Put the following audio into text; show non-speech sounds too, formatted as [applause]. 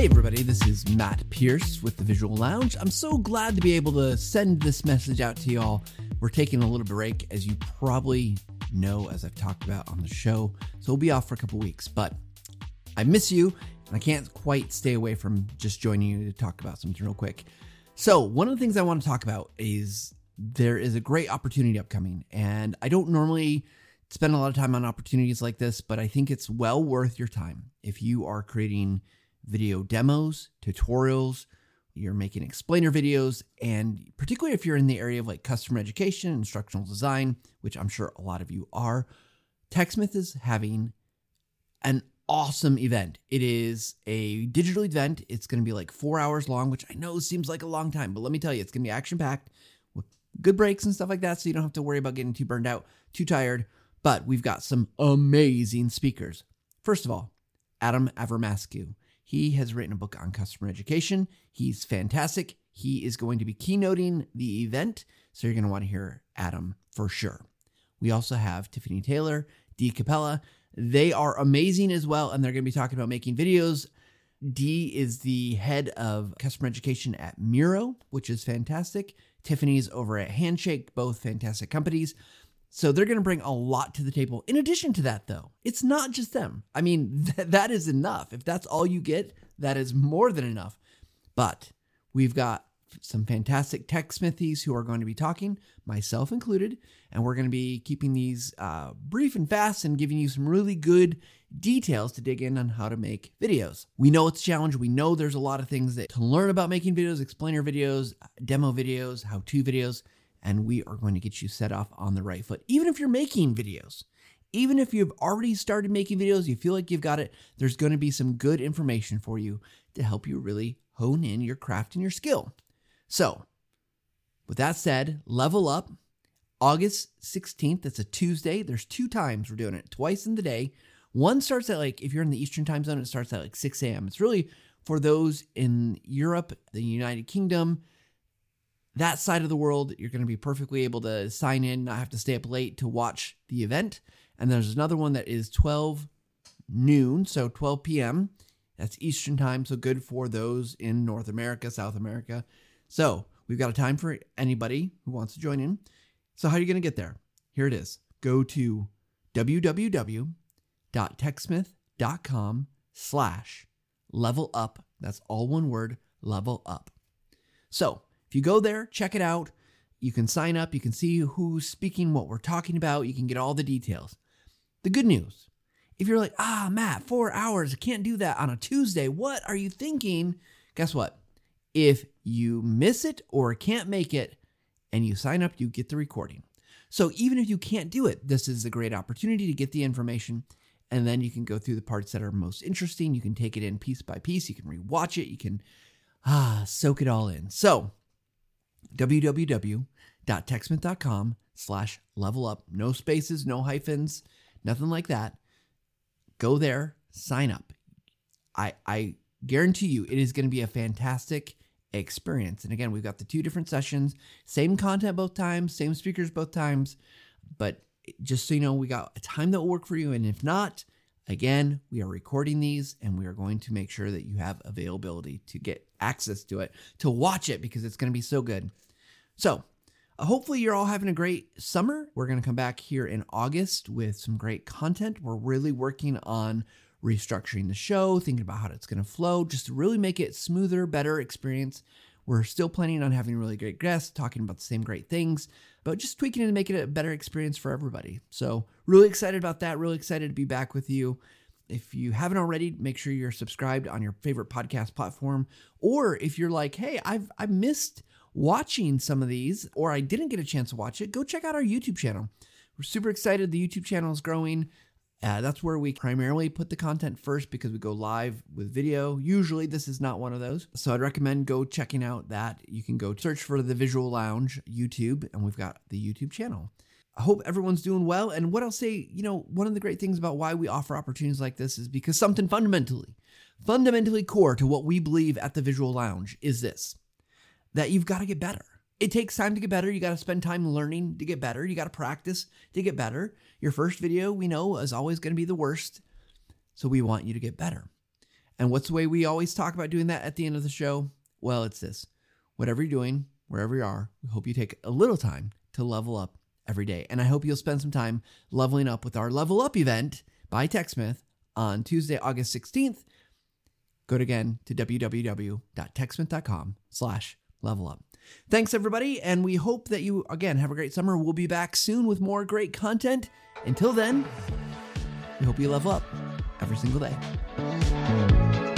Hey, everybody, this is Matt Pierce with the Visual Lounge. I'm so glad to be able to send this message out to y'all. We're taking a little break, as you probably know, as I've talked about on the show. So we'll be off for a couple weeks, but I miss you, and I can't quite stay away from just joining you to talk about something real quick. So, one of the things I want to talk about is there is a great opportunity upcoming, and I don't normally spend a lot of time on opportunities like this, but I think it's well worth your time if you are creating video demos, tutorials, you're making explainer videos, and particularly if you're in the area of like customer education, instructional design, which I'm sure a lot of you are, TechSmith is having an awesome event. It is a digital event. It's going to be like four hours long, which I know seems like a long time, but let me tell you, it's going to be action packed with good breaks and stuff like that. So you don't have to worry about getting too burned out, too tired. But we've got some amazing speakers. First of all, Adam Avramescu. He has written a book on customer education. He's fantastic. He is going to be keynoting the event. So you're going to want to hear Adam for sure. We also have Tiffany Taylor, Dee Kapila. They are amazing as well, and they're going to be talking about making videos. Dee is the head of customer education at Miro, which is fantastic. Tiffany's over at Handshake, both fantastic companies. So they're going to bring a lot to the table. In addition to that, though, it's not just them. I mean, [laughs] th- that is enough. If that's all you get, that is more than enough. But we've got some fantastic tech smithies who are going to be talking, myself included, and we're going to be keeping these uh, brief and fast and giving you some really good details to dig in on how to make videos. We know it's a challenge. We know there's a lot of things that to learn about making videos, explainer videos, demo videos, how-to videos, and we are going to get you set off on the right foot. Even if you're making videos, even if you've already started making videos, you feel like you've got it, there's going to be some good information for you to help you really hone in your craft and your skill. So, with that said, level up. August 16th, that's a Tuesday. There's two times we're doing it, twice in the day. One starts at like, if you're in the Eastern time zone, it starts at like 6 a.m. It's really for those in Europe, the United Kingdom, that side of the world. You're going to be perfectly able to sign in, not have to stay up late to watch the event. And there's another one that is 12 noon, so 12 p.m. That's Eastern time, so good for those in North America, South America. So we've got a time for anybody who wants to join in. So how are you going to get there? Here it is. Go to www.techsmith.com slash level up. That's all one word, level up. So if you go there, check it out. You can sign up. You can see who's speaking, what we're talking about. You can get all the details. The good news if you're like, ah, Matt, four hours, I can't do that on a Tuesday. What are you thinking? Guess what? If you miss it or can't make it and you sign up, you get the recording. So even if you can't do it, this is a great opportunity to get the information. And then you can go through the parts that are most interesting. You can take it in piece by piece. You can rewatch it. You can ah, soak it all in. So www.techsmith.com slash level up. No spaces, no hyphens, nothing like that. Go there, sign up. I, I guarantee you it is going to be a fantastic experience. And again, we've got the two different sessions, same content both times, same speakers both times. But just so you know, we got a time that will work for you. And if not, again, we are recording these and we are going to make sure that you have availability to get access to it, to watch it because it's going to be so good. So, uh, hopefully, you're all having a great summer. We're going to come back here in August with some great content. We're really working on restructuring the show, thinking about how it's going to flow, just to really make it smoother, better experience. We're still planning on having really great guests, talking about the same great things, but just tweaking it to make it a better experience for everybody. So, really excited about that. Really excited to be back with you. If you haven't already, make sure you're subscribed on your favorite podcast platform. Or if you're like, hey, I've I missed watching some of these, or I didn't get a chance to watch it, go check out our YouTube channel. We're super excited. The YouTube channel is growing. Uh, that's where we primarily put the content first because we go live with video. Usually, this is not one of those. So, I'd recommend go checking out that. You can go search for the Visual Lounge YouTube, and we've got the YouTube channel. I hope everyone's doing well. And what I'll say, you know, one of the great things about why we offer opportunities like this is because something fundamentally, fundamentally core to what we believe at the Visual Lounge is this that you've got to get better. It takes time to get better. You got to spend time learning to get better. You got to practice to get better. Your first video, we know, is always going to be the worst. So we want you to get better. And what's the way we always talk about doing that at the end of the show? Well, it's this whatever you're doing, wherever you are, we hope you take a little time to level up every day. And I hope you'll spend some time leveling up with our Level Up event by TechSmith on Tuesday, August 16th. Go to again to www.techsmith.com slash level up. Thanks, everybody, and we hope that you, again, have a great summer. We'll be back soon with more great content. Until then, we hope you level up every single day.